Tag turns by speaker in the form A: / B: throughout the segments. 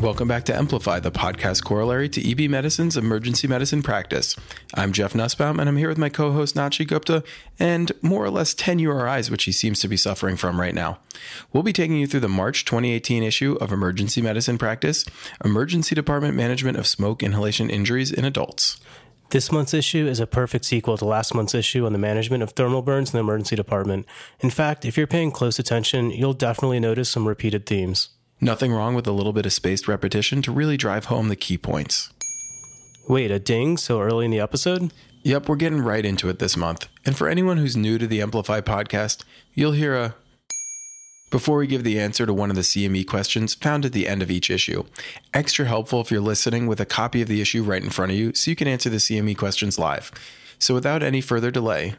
A: Welcome back to Amplify, the podcast corollary to EB Medicine's emergency medicine practice. I'm Jeff Nussbaum, and I'm here with my co host Nachi Gupta and more or less 10 URIs, which he seems to be suffering from right now. We'll be taking you through the March 2018 issue of Emergency Medicine Practice Emergency Department Management of Smoke Inhalation Injuries in Adults.
B: This month's issue is a perfect sequel to last month's issue on the management of thermal burns in the emergency department. In fact, if you're paying close attention, you'll definitely notice some repeated themes.
A: Nothing wrong with a little bit of spaced repetition to really drive home the key points.
B: Wait, a ding so early in the episode?
A: Yep, we're getting right into it this month. And for anyone who's new to the Amplify podcast, you'll hear a before we give the answer to one of the CME questions found at the end of each issue. Extra helpful if you're listening with a copy of the issue right in front of you so you can answer the CME questions live. So without any further delay,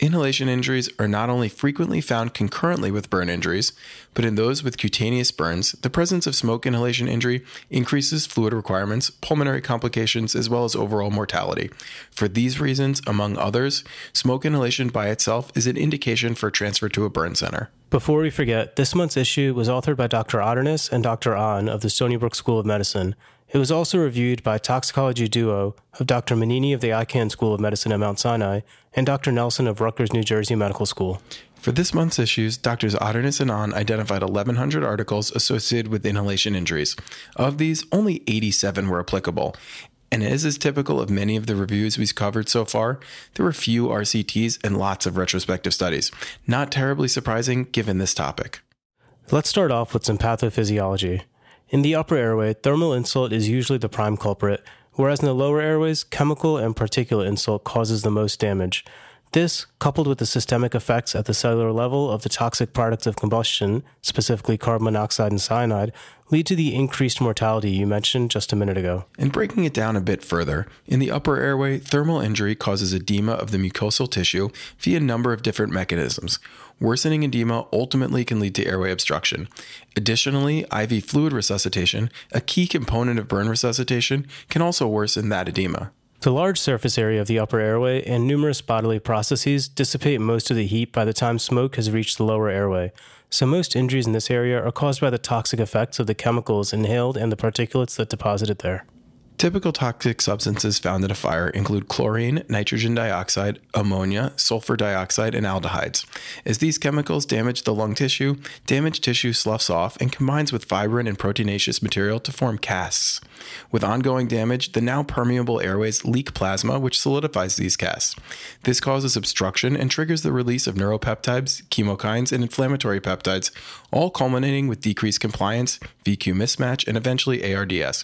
A: Inhalation injuries are not only frequently found concurrently with burn injuries, but in those with cutaneous burns, the presence of smoke inhalation injury increases fluid requirements, pulmonary complications, as well as overall mortality. For these reasons, among others, smoke inhalation by itself is an indication for transfer to a burn center.
B: Before we forget, this month's issue was authored by Dr. Otterness and Dr. Ahn of the Stony Brook School of Medicine. It was also reviewed by toxicology duo of Dr. Manini of the Icahn School of Medicine at Mount Sinai and Dr. Nelson of Rutgers, New Jersey Medical School.
A: For this month's issues, Drs. Otterness and Ahn identified 1,100 articles associated with inhalation injuries. Of these, only 87 were applicable. And as is typical of many of the reviews we've covered so far, there were few RCTs and lots of retrospective studies. Not terribly surprising given this topic.
B: Let's start off with some pathophysiology. In the upper airway, thermal insult is usually the prime culprit, whereas in the lower airways, chemical and particulate insult causes the most damage. This, coupled with the systemic effects at the cellular level of the toxic products of combustion, specifically carbon monoxide and cyanide, lead to the increased mortality you mentioned just a minute ago.
A: And breaking it down a bit further, in the upper airway, thermal injury causes edema of the mucosal tissue via a number of different mechanisms. Worsening edema ultimately can lead to airway obstruction. Additionally, IV fluid resuscitation, a key component of burn resuscitation, can also worsen that edema.
B: The large surface area of the upper airway and numerous bodily processes dissipate most of the heat by the time smoke has reached the lower airway, so most injuries in this area are caused by the toxic effects of the chemicals inhaled and the particulates that deposited there.
A: Typical toxic substances found in a fire include chlorine, nitrogen dioxide, ammonia, sulfur dioxide, and aldehydes. As these chemicals damage the lung tissue, damaged tissue sloughs off and combines with fibrin and proteinaceous material to form casts. With ongoing damage, the now permeable airways leak plasma, which solidifies these casts. This causes obstruction and triggers the release of neuropeptides, chemokines, and inflammatory peptides, all culminating with decreased compliance, VQ mismatch, and eventually ARDS.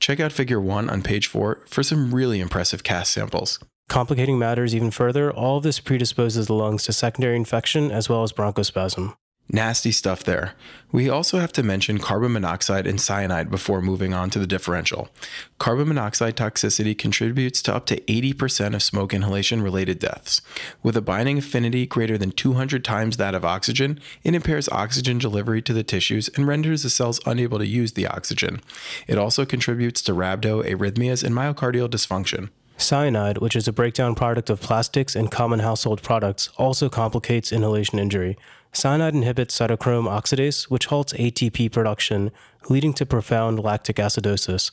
A: Check out Figure 1 on page 4 for some really impressive cast samples.
B: Complicating matters even further, all of this predisposes the lungs to secondary infection as well as bronchospasm.
A: Nasty stuff there. We also have to mention carbon monoxide and cyanide before moving on to the differential. Carbon monoxide toxicity contributes to up to 80% of smoke inhalation related deaths. With a binding affinity greater than 200 times that of oxygen, it impairs oxygen delivery to the tissues and renders the cells unable to use the oxygen. It also contributes to rhabdo, arrhythmias, and myocardial dysfunction.
B: Cyanide, which is a breakdown product of plastics and common household products, also complicates inhalation injury. Cyanide inhibits cytochrome oxidase, which halts ATP production, leading to profound lactic acidosis.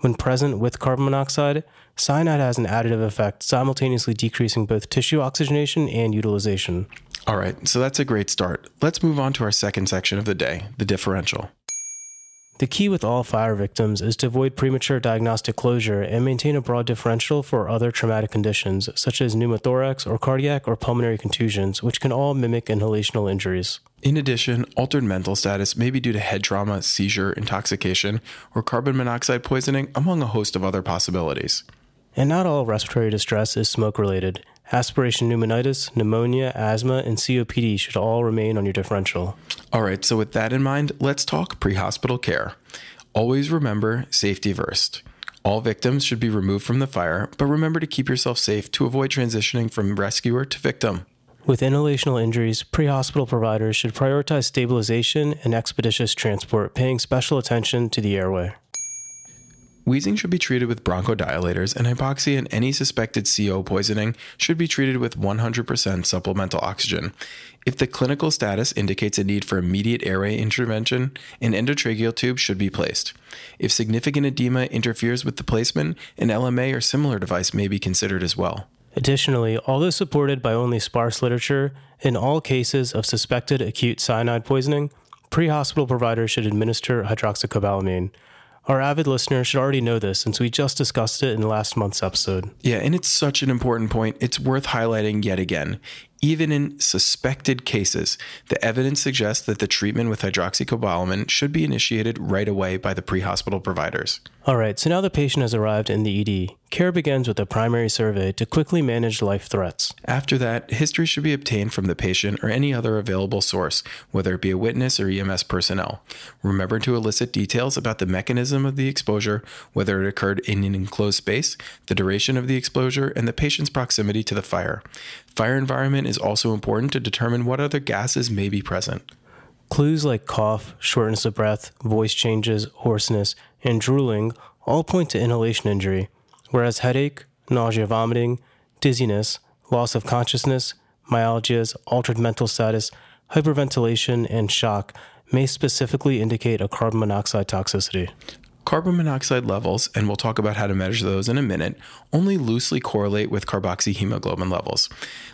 B: When present with carbon monoxide, cyanide has an additive effect, simultaneously decreasing both tissue oxygenation and utilization.
A: All right, so that's a great start. Let's move on to our second section of the day the differential.
B: The key with all fire victims is to avoid premature diagnostic closure and maintain a broad differential for other traumatic conditions, such as pneumothorax or cardiac or pulmonary contusions, which can all mimic inhalational injuries.
A: In addition, altered mental status may be due to head trauma, seizure, intoxication, or carbon monoxide poisoning, among a host of other possibilities.
B: And not all respiratory distress is smoke related. Aspiration pneumonitis, pneumonia, asthma, and COPD should all remain on your differential.
A: All right, so with that in mind, let's talk pre hospital care. Always remember safety first. All victims should be removed from the fire, but remember to keep yourself safe to avoid transitioning from rescuer to victim.
B: With inhalational injuries, pre hospital providers should prioritize stabilization and expeditious transport, paying special attention to the airway.
A: Wheezing should be treated with bronchodilators, and hypoxia and any suspected CO poisoning should be treated with 100% supplemental oxygen. If the clinical status indicates a need for immediate airway intervention, an endotracheal tube should be placed. If significant edema interferes with the placement, an LMA or similar device may be considered as well.
B: Additionally, although supported by only sparse literature, in all cases of suspected acute cyanide poisoning, pre hospital providers should administer hydroxycobalamin. Our avid listeners should already know this since we just discussed it in last month's episode.
A: Yeah, and it's such an important point. It's worth highlighting yet again. Even in suspected cases, the evidence suggests that the treatment with hydroxycobalamin should be initiated right away by the pre hospital providers.
B: All right, so now the patient has arrived in the ED. Care begins with a primary survey to quickly manage life threats.
A: After that, history should be obtained from the patient or any other available source, whether it be a witness or EMS personnel. Remember to elicit details about the mechanism of the exposure, whether it occurred in an enclosed space, the duration of the exposure, and the patient's proximity to the fire. Fire environment is also important to determine what other gases may be present.
B: Clues like cough, shortness of breath, voice changes, hoarseness, and drooling all point to inhalation injury, whereas headache, nausea, vomiting, dizziness, loss of consciousness, myalgias, altered mental status, hyperventilation, and shock may specifically indicate a carbon monoxide toxicity.
A: Carbon monoxide levels, and we'll talk about how to measure those in a minute, only loosely correlate with carboxyhemoglobin levels.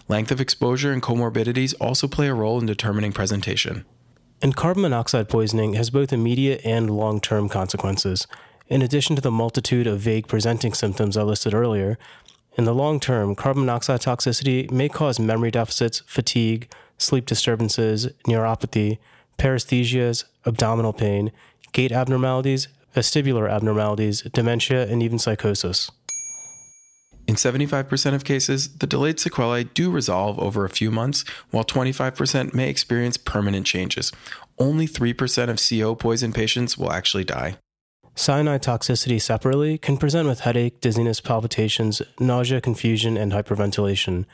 A: Length of exposure and comorbidities also play a role in determining presentation.
B: And carbon monoxide poisoning has both immediate and long term consequences. In addition to the multitude of vague presenting symptoms I listed earlier, in the long term, carbon monoxide toxicity may cause memory deficits, fatigue, sleep disturbances, neuropathy, paresthesias, abdominal pain, gait abnormalities, vestibular abnormalities, dementia, and even psychosis.
A: In 75% of cases, the delayed sequelae do resolve over a few months, while 25% may experience permanent changes. Only 3% of CO poison patients will actually die.
B: Cyanide toxicity separately can present with headache, dizziness, palpitations, nausea, confusion, and hyperventilation.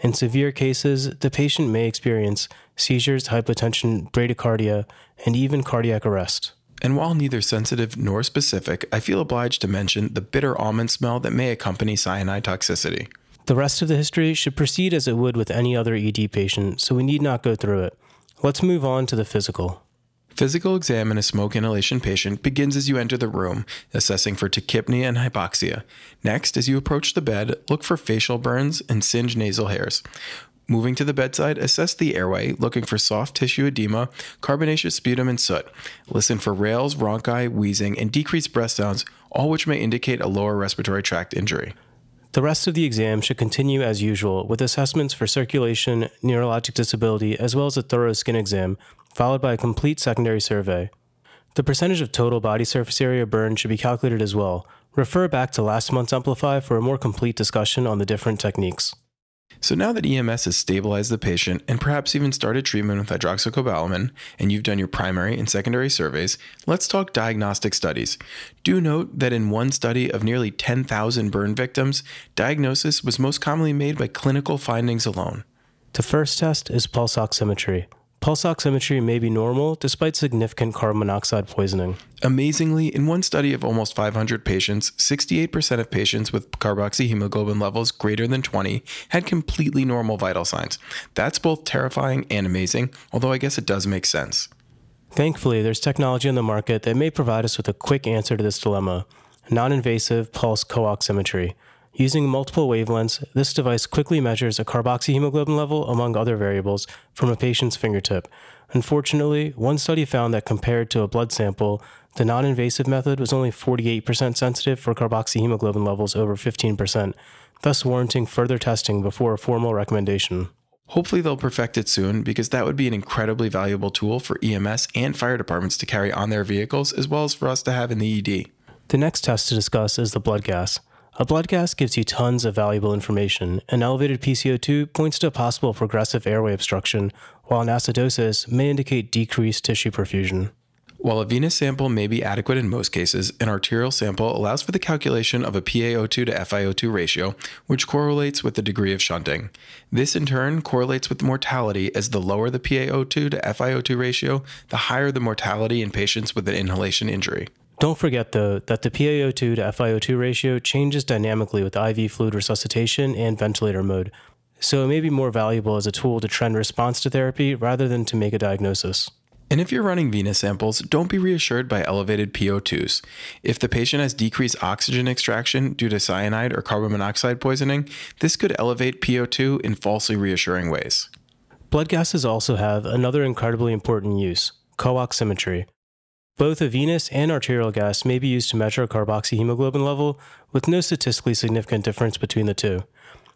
B: In severe cases, the patient may experience seizures, hypotension, bradycardia, and even cardiac arrest.
A: And while neither sensitive nor specific, I feel obliged to mention the bitter almond smell that may accompany cyanide toxicity.
B: The rest of the history should proceed as it would with any other ED patient, so we need not go through it. Let's move on to the physical.
A: Physical exam in a smoke inhalation patient begins as you enter the room, assessing for tachypnea and hypoxia. Next, as you approach the bed, look for facial burns and singed nasal hairs. Moving to the bedside, assess the airway, looking for soft tissue edema, carbonaceous sputum, and soot. Listen for rales, rhonchi, wheezing, and decreased breath sounds, all which may indicate a lower respiratory tract injury.
B: The rest of the exam should continue as usual with assessments for circulation, neurologic disability, as well as a thorough skin exam, followed by a complete secondary survey. The percentage of total body surface area burned should be calculated as well. Refer back to last month's Amplify for a more complete discussion on the different techniques.
A: So now that EMS has stabilized the patient and perhaps even started treatment with hydroxycobalamin, and you've done your primary and secondary surveys, let's talk diagnostic studies. Do note that in one study of nearly 10,000 burn victims, diagnosis was most commonly made by clinical findings alone.
B: The first test is pulse oximetry. Pulse oximetry may be normal despite significant carbon monoxide poisoning.
A: Amazingly, in one study of almost 500 patients, 68% of patients with carboxyhemoglobin levels greater than 20 had completely normal vital signs. That's both terrifying and amazing, although I guess it does make sense.
B: Thankfully, there's technology on the market that may provide us with a quick answer to this dilemma non invasive pulse co-oximetry. Using multiple wavelengths, this device quickly measures a carboxyhemoglobin level among other variables from a patient's fingertip. Unfortunately, one study found that compared to a blood sample, the non invasive method was only 48% sensitive for carboxyhemoglobin levels over 15%, thus warranting further testing before a formal recommendation.
A: Hopefully, they'll perfect it soon because that would be an incredibly valuable tool for EMS and fire departments to carry on their vehicles, as well as for us to have in the ED.
B: The next test to discuss is the blood gas. A blood gas gives you tons of valuable information. An elevated PCO2 points to a possible progressive airway obstruction, while an acidosis may indicate decreased tissue perfusion.
A: While a venous sample may be adequate in most cases, an arterial sample allows for the calculation of a PaO2 to FiO2 ratio, which correlates with the degree of shunting. This in turn correlates with mortality as the lower the PaO2 to FiO2 ratio, the higher the mortality in patients with an inhalation injury.
B: Don't forget, though, that the PaO2 to FiO2 ratio changes dynamically with IV fluid resuscitation and ventilator mode, so it may be more valuable as a tool to trend response to therapy rather than to make a diagnosis.
A: And if you're running venous samples, don't be reassured by elevated PO2s. If the patient has decreased oxygen extraction due to cyanide or carbon monoxide poisoning, this could elevate PO2 in falsely reassuring ways.
B: Blood gases also have another incredibly important use co-oximetry. Both a venous and arterial gas may be used to measure a carboxyhemoglobin level with no statistically significant difference between the two.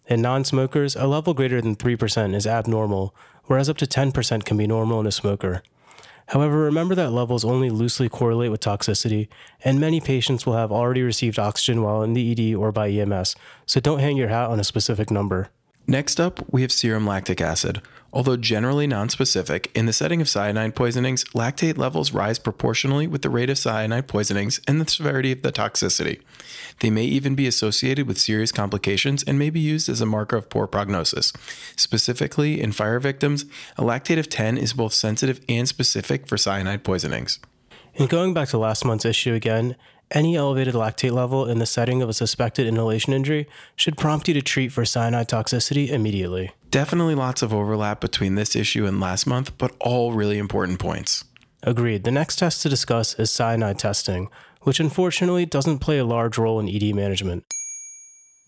B: In non smokers, a level greater than 3% is abnormal, whereas up to 10% can be normal in a smoker. However, remember that levels only loosely correlate with toxicity, and many patients will have already received oxygen while in the ED or by EMS, so don't hang your hat on a specific number.
A: Next up, we have serum lactic acid. Although generally nonspecific, in the setting of cyanide poisonings, lactate levels rise proportionally with the rate of cyanide poisonings and the severity of the toxicity. They may even be associated with serious complications and may be used as a marker of poor prognosis. Specifically, in fire victims, a lactate of 10 is both sensitive and specific for cyanide poisonings.
B: And going back to last month's issue again, any elevated lactate level in the setting of a suspected inhalation injury should prompt you to treat for cyanide toxicity immediately.
A: Definitely lots of overlap between this issue and last month, but all really important points.
B: Agreed. The next test to discuss is cyanide testing, which unfortunately doesn't play a large role in ED management.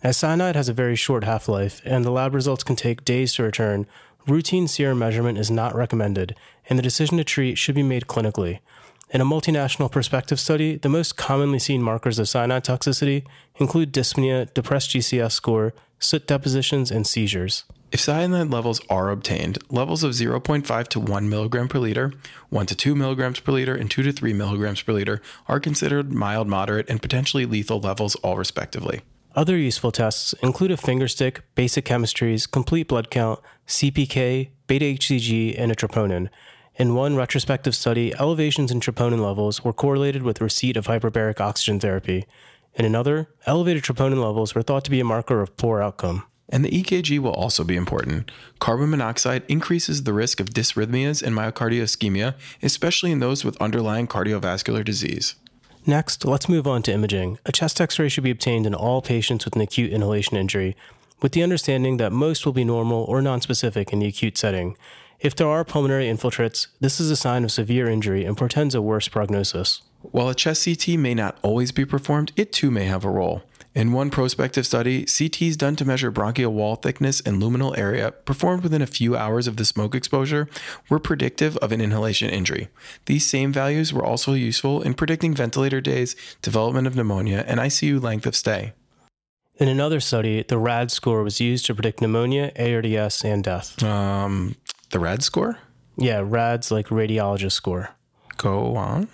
B: As cyanide has a very short half life and the lab results can take days to return, routine serum measurement is not recommended, and the decision to treat should be made clinically. In a multinational prospective study, the most commonly seen markers of cyanide toxicity include dyspnea, depressed GCS score, soot depositions, and seizures.
A: If cyanide levels are obtained, levels of 0.5 to 1 milligram per liter, 1 to 2 milligrams per liter, and 2 to 3 milligrams per liter are considered mild, moderate, and potentially lethal levels, all respectively.
B: Other useful tests include a fingerstick, basic chemistries, complete blood count, CPK, beta HCG, and a troponin. In one retrospective study, elevations in troponin levels were correlated with receipt of hyperbaric oxygen therapy. In another, elevated troponin levels were thought to be a marker of poor outcome.
A: And the EKG will also be important. Carbon monoxide increases the risk of dysrhythmias and myocardial ischemia, especially in those with underlying cardiovascular disease.
B: Next, let's move on to imaging. A chest x ray should be obtained in all patients with an acute inhalation injury, with the understanding that most will be normal or nonspecific in the acute setting. If there are pulmonary infiltrates, this is a sign of severe injury and portends a worse prognosis.
A: While a chest CT may not always be performed, it too may have a role. In one prospective study, CTs done to measure bronchial wall thickness and luminal area, performed within a few hours of the smoke exposure, were predictive of an inhalation injury. These same values were also useful in predicting ventilator days, development of pneumonia, and ICU length of stay.
B: In another study, the RAD score was used to predict pneumonia, ARDS, and death.
A: Um, the RAD score?
B: Yeah, RAD's like radiologist score.
A: Go on.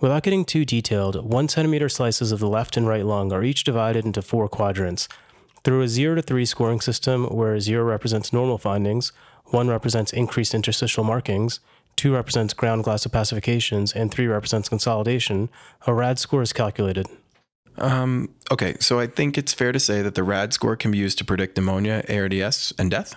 B: Without getting too detailed, one centimeter slices of the left and right lung are each divided into four quadrants. Through a 0 to 3 scoring system, where 0 represents normal findings, 1 represents increased interstitial markings, 2 represents ground glass opacifications, and 3 represents consolidation, a RAD score is calculated.
A: Um, okay, so I think it's fair to say that the RAD score can be used to predict pneumonia, ARDS, and death?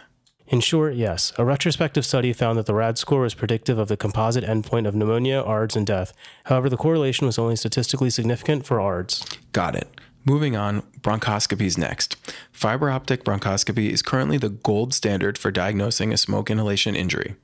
B: In short, yes. A retrospective study found that the RAD score was predictive of the composite endpoint of pneumonia, ARDS, and death. However, the correlation was only statistically significant for ARDS.
A: Got it. Moving on, bronchoscopy is next. Fiber optic bronchoscopy is currently the gold standard for diagnosing a smoke inhalation injury.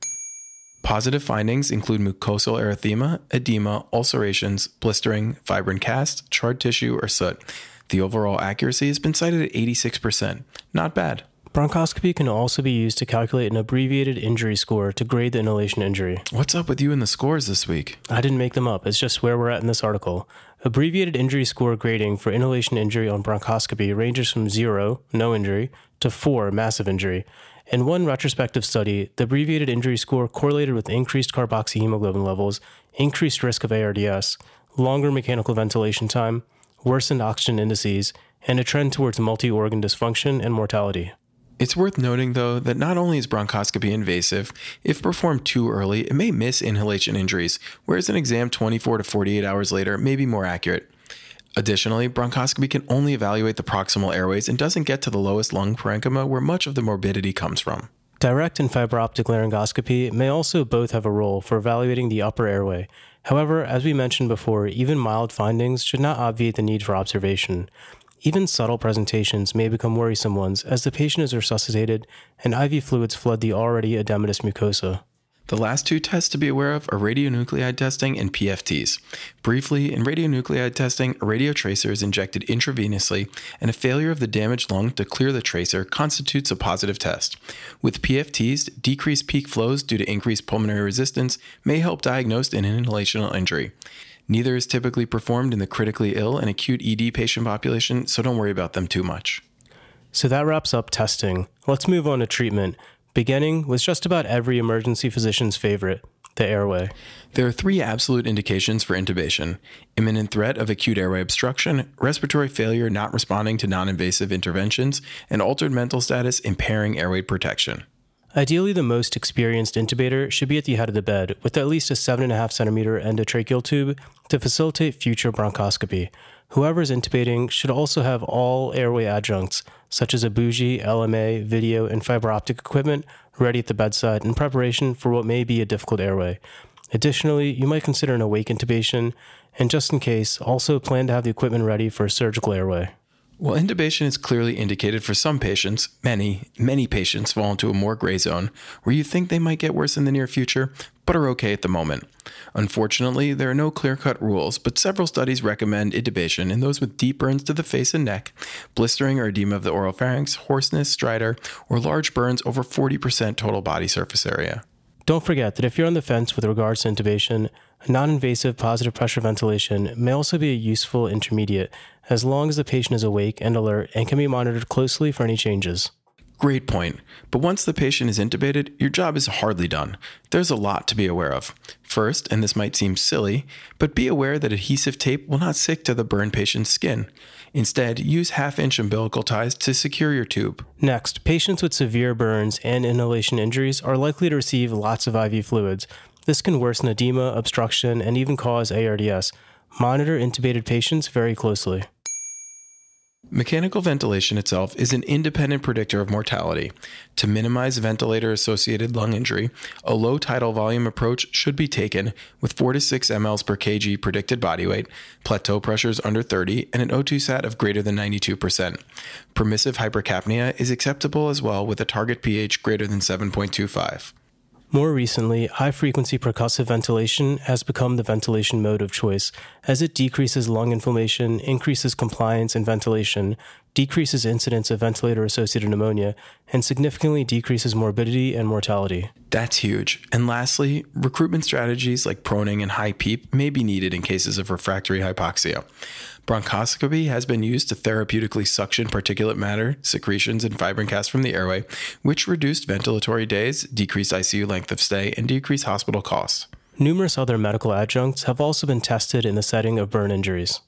A: Positive findings include mucosal erythema, edema, ulcerations, blistering, fibrin cast, charred tissue, or soot. The overall accuracy has been cited at 86%. Not bad.
B: Bronchoscopy can also be used to calculate an abbreviated injury score to grade the inhalation injury.
A: What's up with you and the scores this week?
B: I didn't make them up, it's just where we're at in this article. Abbreviated injury score grading for inhalation injury on bronchoscopy ranges from 0, no injury, to 4, massive injury. In one retrospective study, the abbreviated injury score correlated with increased carboxyhemoglobin levels, increased risk of ARDS, longer mechanical ventilation time, worsened oxygen indices, and a trend towards multi organ dysfunction and mortality.
A: It's worth noting, though, that not only is bronchoscopy invasive, if performed too early, it may miss inhalation injuries, whereas an exam 24 to 48 hours later may be more accurate. Additionally, bronchoscopy can only evaluate the proximal airways and doesn't get to the lowest lung parenchyma where much of the morbidity comes from.
B: Direct and fiber optic laryngoscopy may also both have a role for evaluating the upper airway. However, as we mentioned before, even mild findings should not obviate the need for observation. Even subtle presentations may become worrisome ones as the patient is resuscitated and IV fluids flood the already edematous mucosa.
A: The last two tests to be aware of are radionuclide testing and PFTs. Briefly, in radionuclide testing, a radiotracer is injected intravenously, and a failure of the damaged lung to clear the tracer constitutes a positive test. With PFTs, decreased peak flows due to increased pulmonary resistance may help diagnose an inhalational injury. Neither is typically performed in the critically ill and acute ED patient population, so don't worry about them too much.
B: So that wraps up testing. Let's move on to treatment, beginning with just about every emergency physician's favorite the airway.
A: There are three absolute indications for intubation imminent threat of acute airway obstruction, respiratory failure not responding to non invasive interventions, and altered mental status impairing airway protection.
B: Ideally, the most experienced intubator should be at the head of the bed with at least a 7.5 centimeter endotracheal tube to facilitate future bronchoscopy. Whoever is intubating should also have all airway adjuncts, such as a bougie, LMA, video, and fiber optic equipment, ready at the bedside in preparation for what may be a difficult airway. Additionally, you might consider an awake intubation, and just in case, also plan to have the equipment ready for a surgical airway.
A: While intubation is clearly indicated for some patients, many, many patients fall into a more gray zone where you think they might get worse in the near future, but are okay at the moment. Unfortunately, there are no clear cut rules, but several studies recommend intubation in those with deep burns to the face and neck, blistering or edema of the oral pharynx, hoarseness, stridor, or large burns over 40% total body surface area.
B: Don't forget that if you're on the fence with regards to intubation, non invasive positive pressure ventilation may also be a useful intermediate as long as the patient is awake and alert and can be monitored closely for any changes.
A: Great point. But once the patient is intubated, your job is hardly done. There's a lot to be aware of. First, and this might seem silly, but be aware that adhesive tape will not stick to the burn patient's skin. Instead, use half inch umbilical ties to secure your tube.
B: Next, patients with severe burns and inhalation injuries are likely to receive lots of IV fluids. This can worsen edema, obstruction, and even cause ARDS. Monitor intubated patients very closely.
A: Mechanical ventilation itself is an independent predictor of mortality. To minimize ventilator associated lung injury, a low tidal volume approach should be taken with 4 to 6 mLs per kg predicted body weight, plateau pressures under 30, and an O2 sat of greater than 92%. Permissive hypercapnia is acceptable as well with a target pH greater than 7.25.
B: More recently, high frequency percussive ventilation has become the ventilation mode of choice as it decreases lung inflammation, increases compliance in ventilation, decreases incidence of ventilator associated pneumonia, and significantly decreases morbidity and mortality.
A: That's huge. And lastly, recruitment strategies like proning and high PEEP may be needed in cases of refractory hypoxia. Bronchoscopy has been used to therapeutically suction particulate matter, secretions, and fibrin cast from the airway, which reduced ventilatory days, decreased ICU length of stay, and decreased hospital costs.
B: Numerous other medical adjuncts have also been tested in the setting of burn injuries.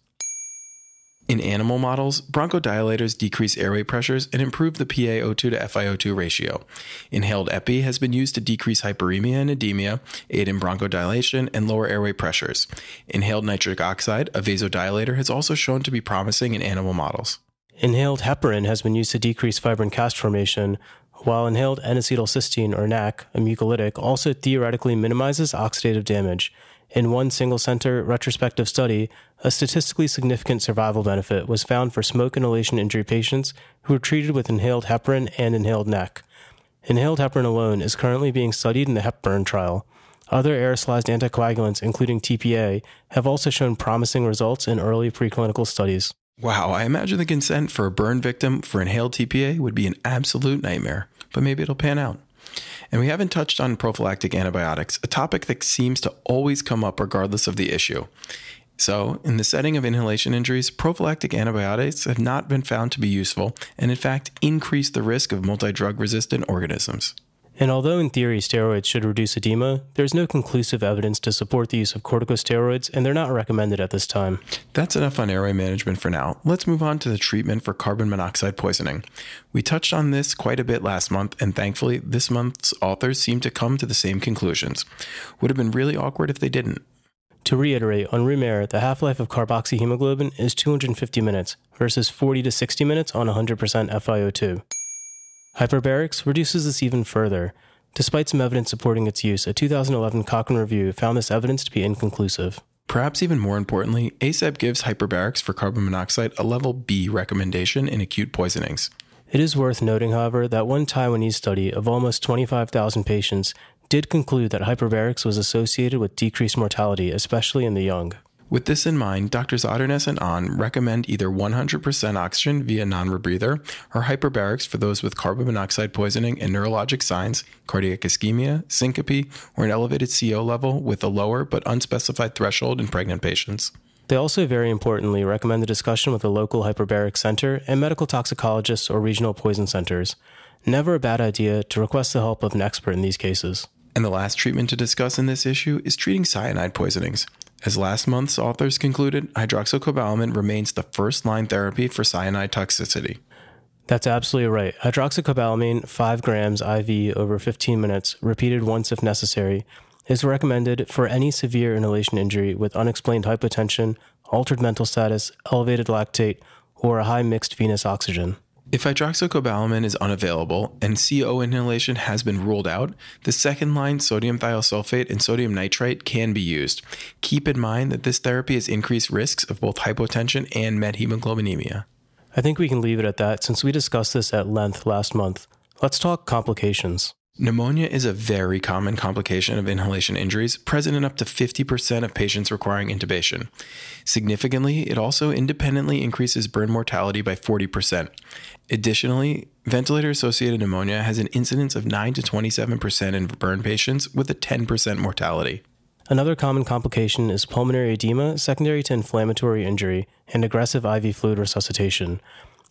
A: In animal models, bronchodilators decrease airway pressures and improve the PaO2 to FiO2 ratio. Inhaled epi has been used to decrease hyperemia and edema, aid in bronchodilation, and lower airway pressures. Inhaled nitric oxide, a vasodilator, has also shown to be promising in animal models.
B: Inhaled heparin has been used to decrease fibrin cast formation, while inhaled N-acetylcysteine or NAC, a mucolytic, also theoretically minimizes oxidative damage. In one single center retrospective study, a statistically significant survival benefit was found for smoke inhalation injury patients who were treated with inhaled heparin and inhaled NAC. Inhaled heparin alone is currently being studied in the HepBurn trial. Other aerosolized anticoagulants, including TPA, have also shown promising results in early preclinical studies.
A: Wow, I imagine the consent for a burn victim for inhaled TPA would be an absolute nightmare, but maybe it'll pan out. And we haven't touched on prophylactic antibiotics, a topic that seems to always come up regardless of the issue. So, in the setting of inhalation injuries, prophylactic antibiotics have not been found to be useful and, in fact, increase the risk of multi drug resistant organisms.
B: And although in theory steroids should reduce edema, there's no conclusive evidence to support the use of corticosteroids, and they're not recommended at this time.
A: That's enough on airway management for now. Let's move on to the treatment for carbon monoxide poisoning. We touched on this quite a bit last month, and thankfully, this month's authors seem to come to the same conclusions. Would have been really awkward if they didn't.
B: To reiterate, on room air, the half life of carboxyhemoglobin is 250 minutes versus 40 to 60 minutes on 100% FiO2. Hyperbarics reduces this even further. Despite some evidence supporting its use, a 2011 Cochrane review found this evidence to be inconclusive.
A: Perhaps even more importantly, ACEP gives hyperbarics for carbon monoxide a level B recommendation in acute poisonings.
B: It is worth noting, however, that one Taiwanese study of almost 25,000 patients did conclude that hyperbarics was associated with decreased mortality, especially in the young.
A: With this in mind, doctors Otterness and Ahn recommend either 100% oxygen via non rebreather or hyperbarics for those with carbon monoxide poisoning and neurologic signs, cardiac ischemia, syncope, or an elevated CO level with a lower but unspecified threshold in pregnant patients.
B: They also very importantly recommend the discussion with a local hyperbaric center and medical toxicologists or regional poison centers. Never a bad idea to request the help of an expert in these cases.
A: And the last treatment to discuss in this issue is treating cyanide poisonings. As last month's authors concluded, hydroxycobalamin remains the first line therapy for cyanide toxicity.
B: That's absolutely right. Hydroxycobalamin, 5 grams IV over 15 minutes, repeated once if necessary, is recommended for any severe inhalation injury with unexplained hypotension, altered mental status, elevated lactate, or a high mixed venous oxygen.
A: If hydroxycobalamin is unavailable and CO inhalation has been ruled out, the second line sodium thiosulfate and sodium nitrite can be used. Keep in mind that this therapy has increased risks of both hypotension and methemoglobinemia.
B: I think we can leave it at that since we discussed this at length last month. Let's talk complications.
A: Pneumonia is a very common complication of inhalation injuries, present in up to 50% of patients requiring intubation. Significantly, it also independently increases burn mortality by 40%. Additionally, ventilator associated pneumonia has an incidence of 9 to 27% in burn patients with a 10% mortality.
B: Another common complication is pulmonary edema secondary to inflammatory injury and aggressive IV fluid resuscitation.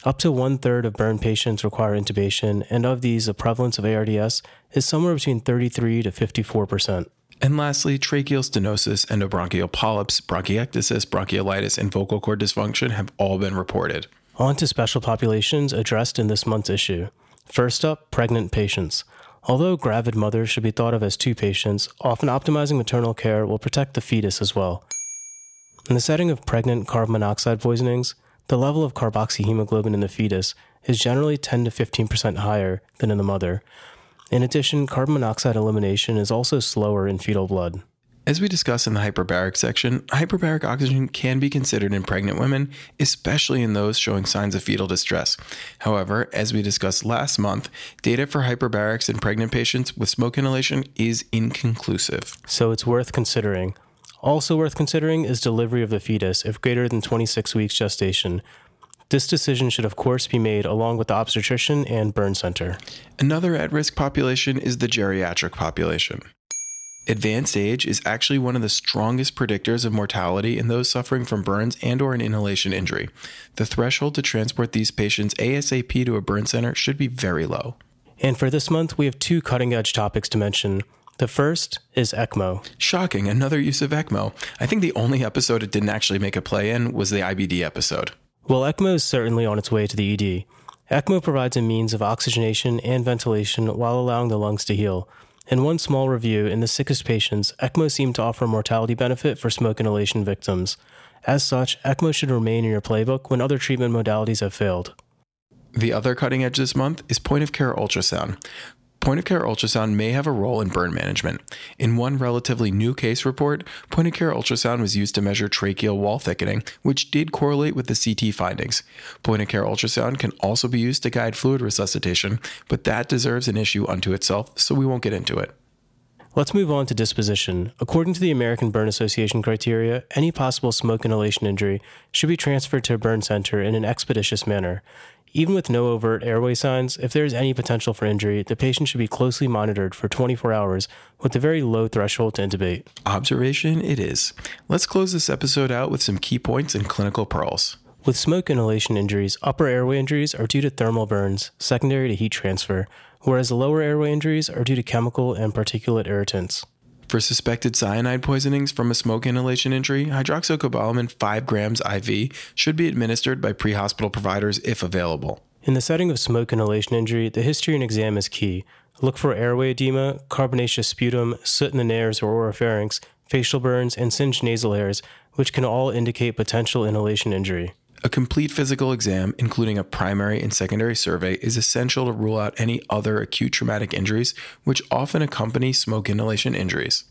B: Up to one third of burn patients require intubation, and of these, the prevalence of ARDS is somewhere between 33 to 54 percent.
A: And lastly, tracheal stenosis, endobronchial polyps, bronchiectasis, bronchiolitis, and vocal cord dysfunction have all been reported.
B: On to special populations addressed in this month's issue. First up, pregnant patients. Although gravid mothers should be thought of as two patients, often optimizing maternal care will protect the fetus as well. In the setting of pregnant carbon monoxide poisonings, the level of carboxyhemoglobin in the fetus is generally 10 to 15% higher than in the mother. In addition, carbon monoxide elimination is also slower in fetal blood.
A: As we discussed in the hyperbaric section, hyperbaric oxygen can be considered in pregnant women, especially in those showing signs of fetal distress. However, as we discussed last month, data for hyperbarics in pregnant patients with smoke inhalation is inconclusive.
B: So it's worth considering. Also worth considering is delivery of the fetus if greater than 26 weeks gestation. This decision should, of course, be made along with the obstetrician and burn center.
A: Another at risk population is the geriatric population. Advanced age is actually one of the strongest predictors of mortality in those suffering from burns and or an inhalation injury. The threshold to transport these patients ASAP to a burn center should be very low.
B: And for this month, we have two cutting edge topics to mention. The first is ECMO.
A: Shocking, another use of ECMO. I think the only episode it didn't actually make a play in was the IBD episode.
B: Well, ECMO is certainly on its way to the ED. ECMO provides a means of oxygenation and ventilation while allowing the lungs to heal. In one small review, in the sickest patients, ECMO seemed to offer a mortality benefit for smoke inhalation victims. As such, ECMO should remain in your playbook when other treatment modalities have failed.
A: The other cutting edge this month is point of care ultrasound. Point of care ultrasound may have a role in burn management. In one relatively new case report, point of care ultrasound was used to measure tracheal wall thickening, which did correlate with the CT findings. Point of care ultrasound can also be used to guide fluid resuscitation, but that deserves an issue unto itself, so we won't get into it.
B: Let's move on to disposition. According to the American Burn Association criteria, any possible smoke inhalation injury should be transferred to a burn center in an expeditious manner. Even with no overt airway signs, if there is any potential for injury, the patient should be closely monitored for 24 hours with a very low threshold to intubate.
A: Observation it is. Let's close this episode out with some key points and clinical pearls.
B: With smoke inhalation injuries, upper airway injuries are due to thermal burns, secondary to heat transfer, whereas lower airway injuries are due to chemical and particulate irritants.
A: For suspected cyanide poisonings from a smoke inhalation injury, hydroxycobalamin 5 grams IV should be administered by pre hospital providers if available.
B: In the setting of smoke inhalation injury, the history and exam is key. Look for airway edema, carbonaceous sputum, soot in the nares or oropharynx, facial burns, and singed nasal hairs, which can all indicate potential inhalation injury.
A: A complete physical exam, including a primary and secondary survey, is essential to rule out any other acute traumatic injuries, which often accompany smoke inhalation injuries.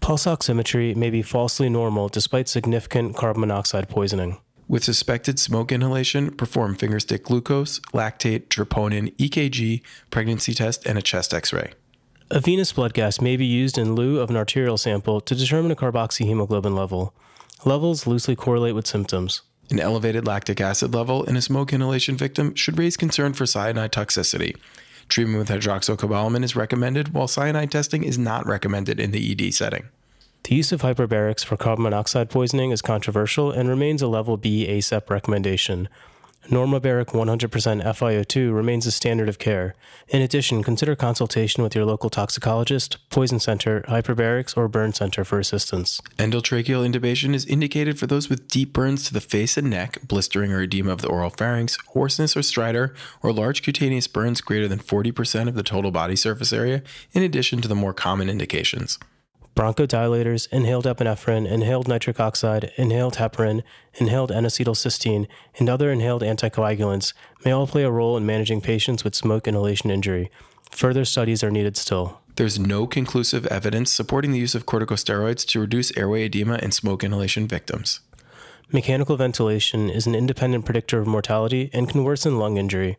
B: Pulse oximetry may be falsely normal despite significant carbon monoxide poisoning.
A: With suspected smoke inhalation, perform fingerstick glucose, lactate, troponin, EKG, pregnancy test, and a chest x ray.
B: A venous blood gas may be used in lieu of an arterial sample to determine a carboxyhemoglobin level. Levels loosely correlate with symptoms.
A: An elevated lactic acid level in a smoke inhalation victim should raise concern for cyanide toxicity. Treatment with hydroxycobalamin is recommended, while cyanide testing is not recommended in the ED setting.
B: The use of hyperbarics for carbon monoxide poisoning is controversial and remains a level B ACEP recommendation. Normobaric 100% FiO2 remains the standard of care. In addition, consider consultation with your local toxicologist, poison center, hyperbarics, or burn center for assistance.
A: Endotracheal intubation is indicated for those with deep burns to the face and neck, blistering or edema of the oral pharynx, hoarseness or stridor, or large cutaneous burns greater than 40% of the total body surface area, in addition to the more common indications
B: bronchodilators, inhaled epinephrine, inhaled nitric oxide, inhaled heparin, inhaled N-acetylcysteine, and other inhaled anticoagulants may all play a role in managing patients with smoke inhalation injury. Further studies are needed still.
A: There's no conclusive evidence supporting the use of corticosteroids to reduce airway edema in smoke inhalation victims.
B: Mechanical ventilation is an independent predictor of mortality and can worsen lung injury.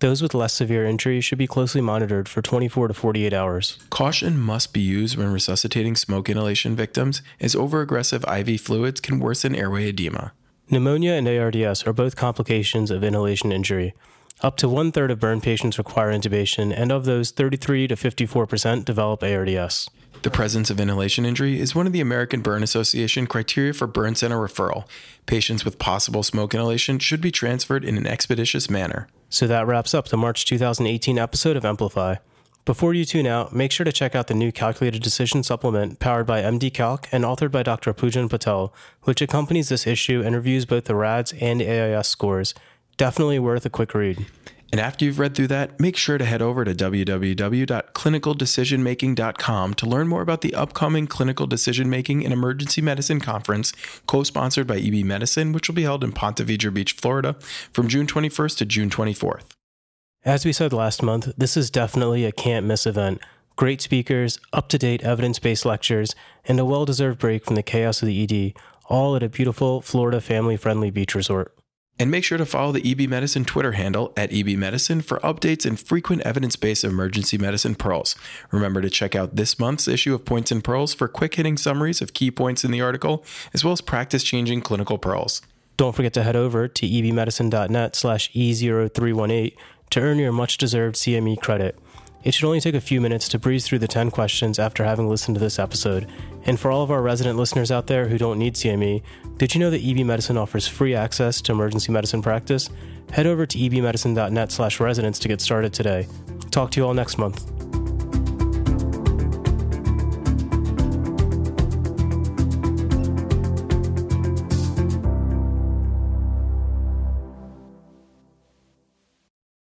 B: Those with less severe injury should be closely monitored for 24 to 48 hours.
A: Caution must be used when resuscitating smoke inhalation victims, as overaggressive IV fluids can worsen airway edema.
B: Pneumonia and ARDS are both complications of inhalation injury. Up to one third of burn patients require intubation, and of those, 33 to 54% develop ARDS.
A: The presence of inhalation injury is one of the American Burn Association criteria for burn center referral. Patients with possible smoke inhalation should be transferred in an expeditious manner.
B: So that wraps up the March 2018 episode of Amplify. Before you tune out, make sure to check out the new Calculated Decision supplement powered by MDCalc and authored by Dr. Poojan Patel, which accompanies this issue and reviews both the RADS and AIS scores. Definitely worth a quick read.
A: And after you've read through that, make sure to head over to www.clinicaldecisionmaking.com to learn more about the upcoming Clinical Decision Making in Emergency Medicine Conference, co sponsored by EB Medicine, which will be held in Ponte Vedra Beach, Florida, from June 21st to June 24th.
B: As we said last month, this is definitely a can't miss event. Great speakers, up to date evidence based lectures, and a well deserved break from the chaos of the ED, all at a beautiful Florida family friendly beach resort.
A: And make sure to follow the EB Medicine Twitter handle at EB Medicine for updates and frequent evidence based emergency medicine pearls. Remember to check out this month's issue of Points and Pearls for quick hitting summaries of key points in the article, as well as practice changing clinical pearls.
B: Don't forget to head over to ebmedicine.net slash E0318 to earn your much deserved CME credit. It should only take a few minutes to breeze through the 10 questions after having listened to this episode. And for all of our resident listeners out there who don't need CME, did you know that EB Medicine offers free access to emergency medicine practice? Head over to ebmedicine.net slash residents to get started today. Talk to you all next month.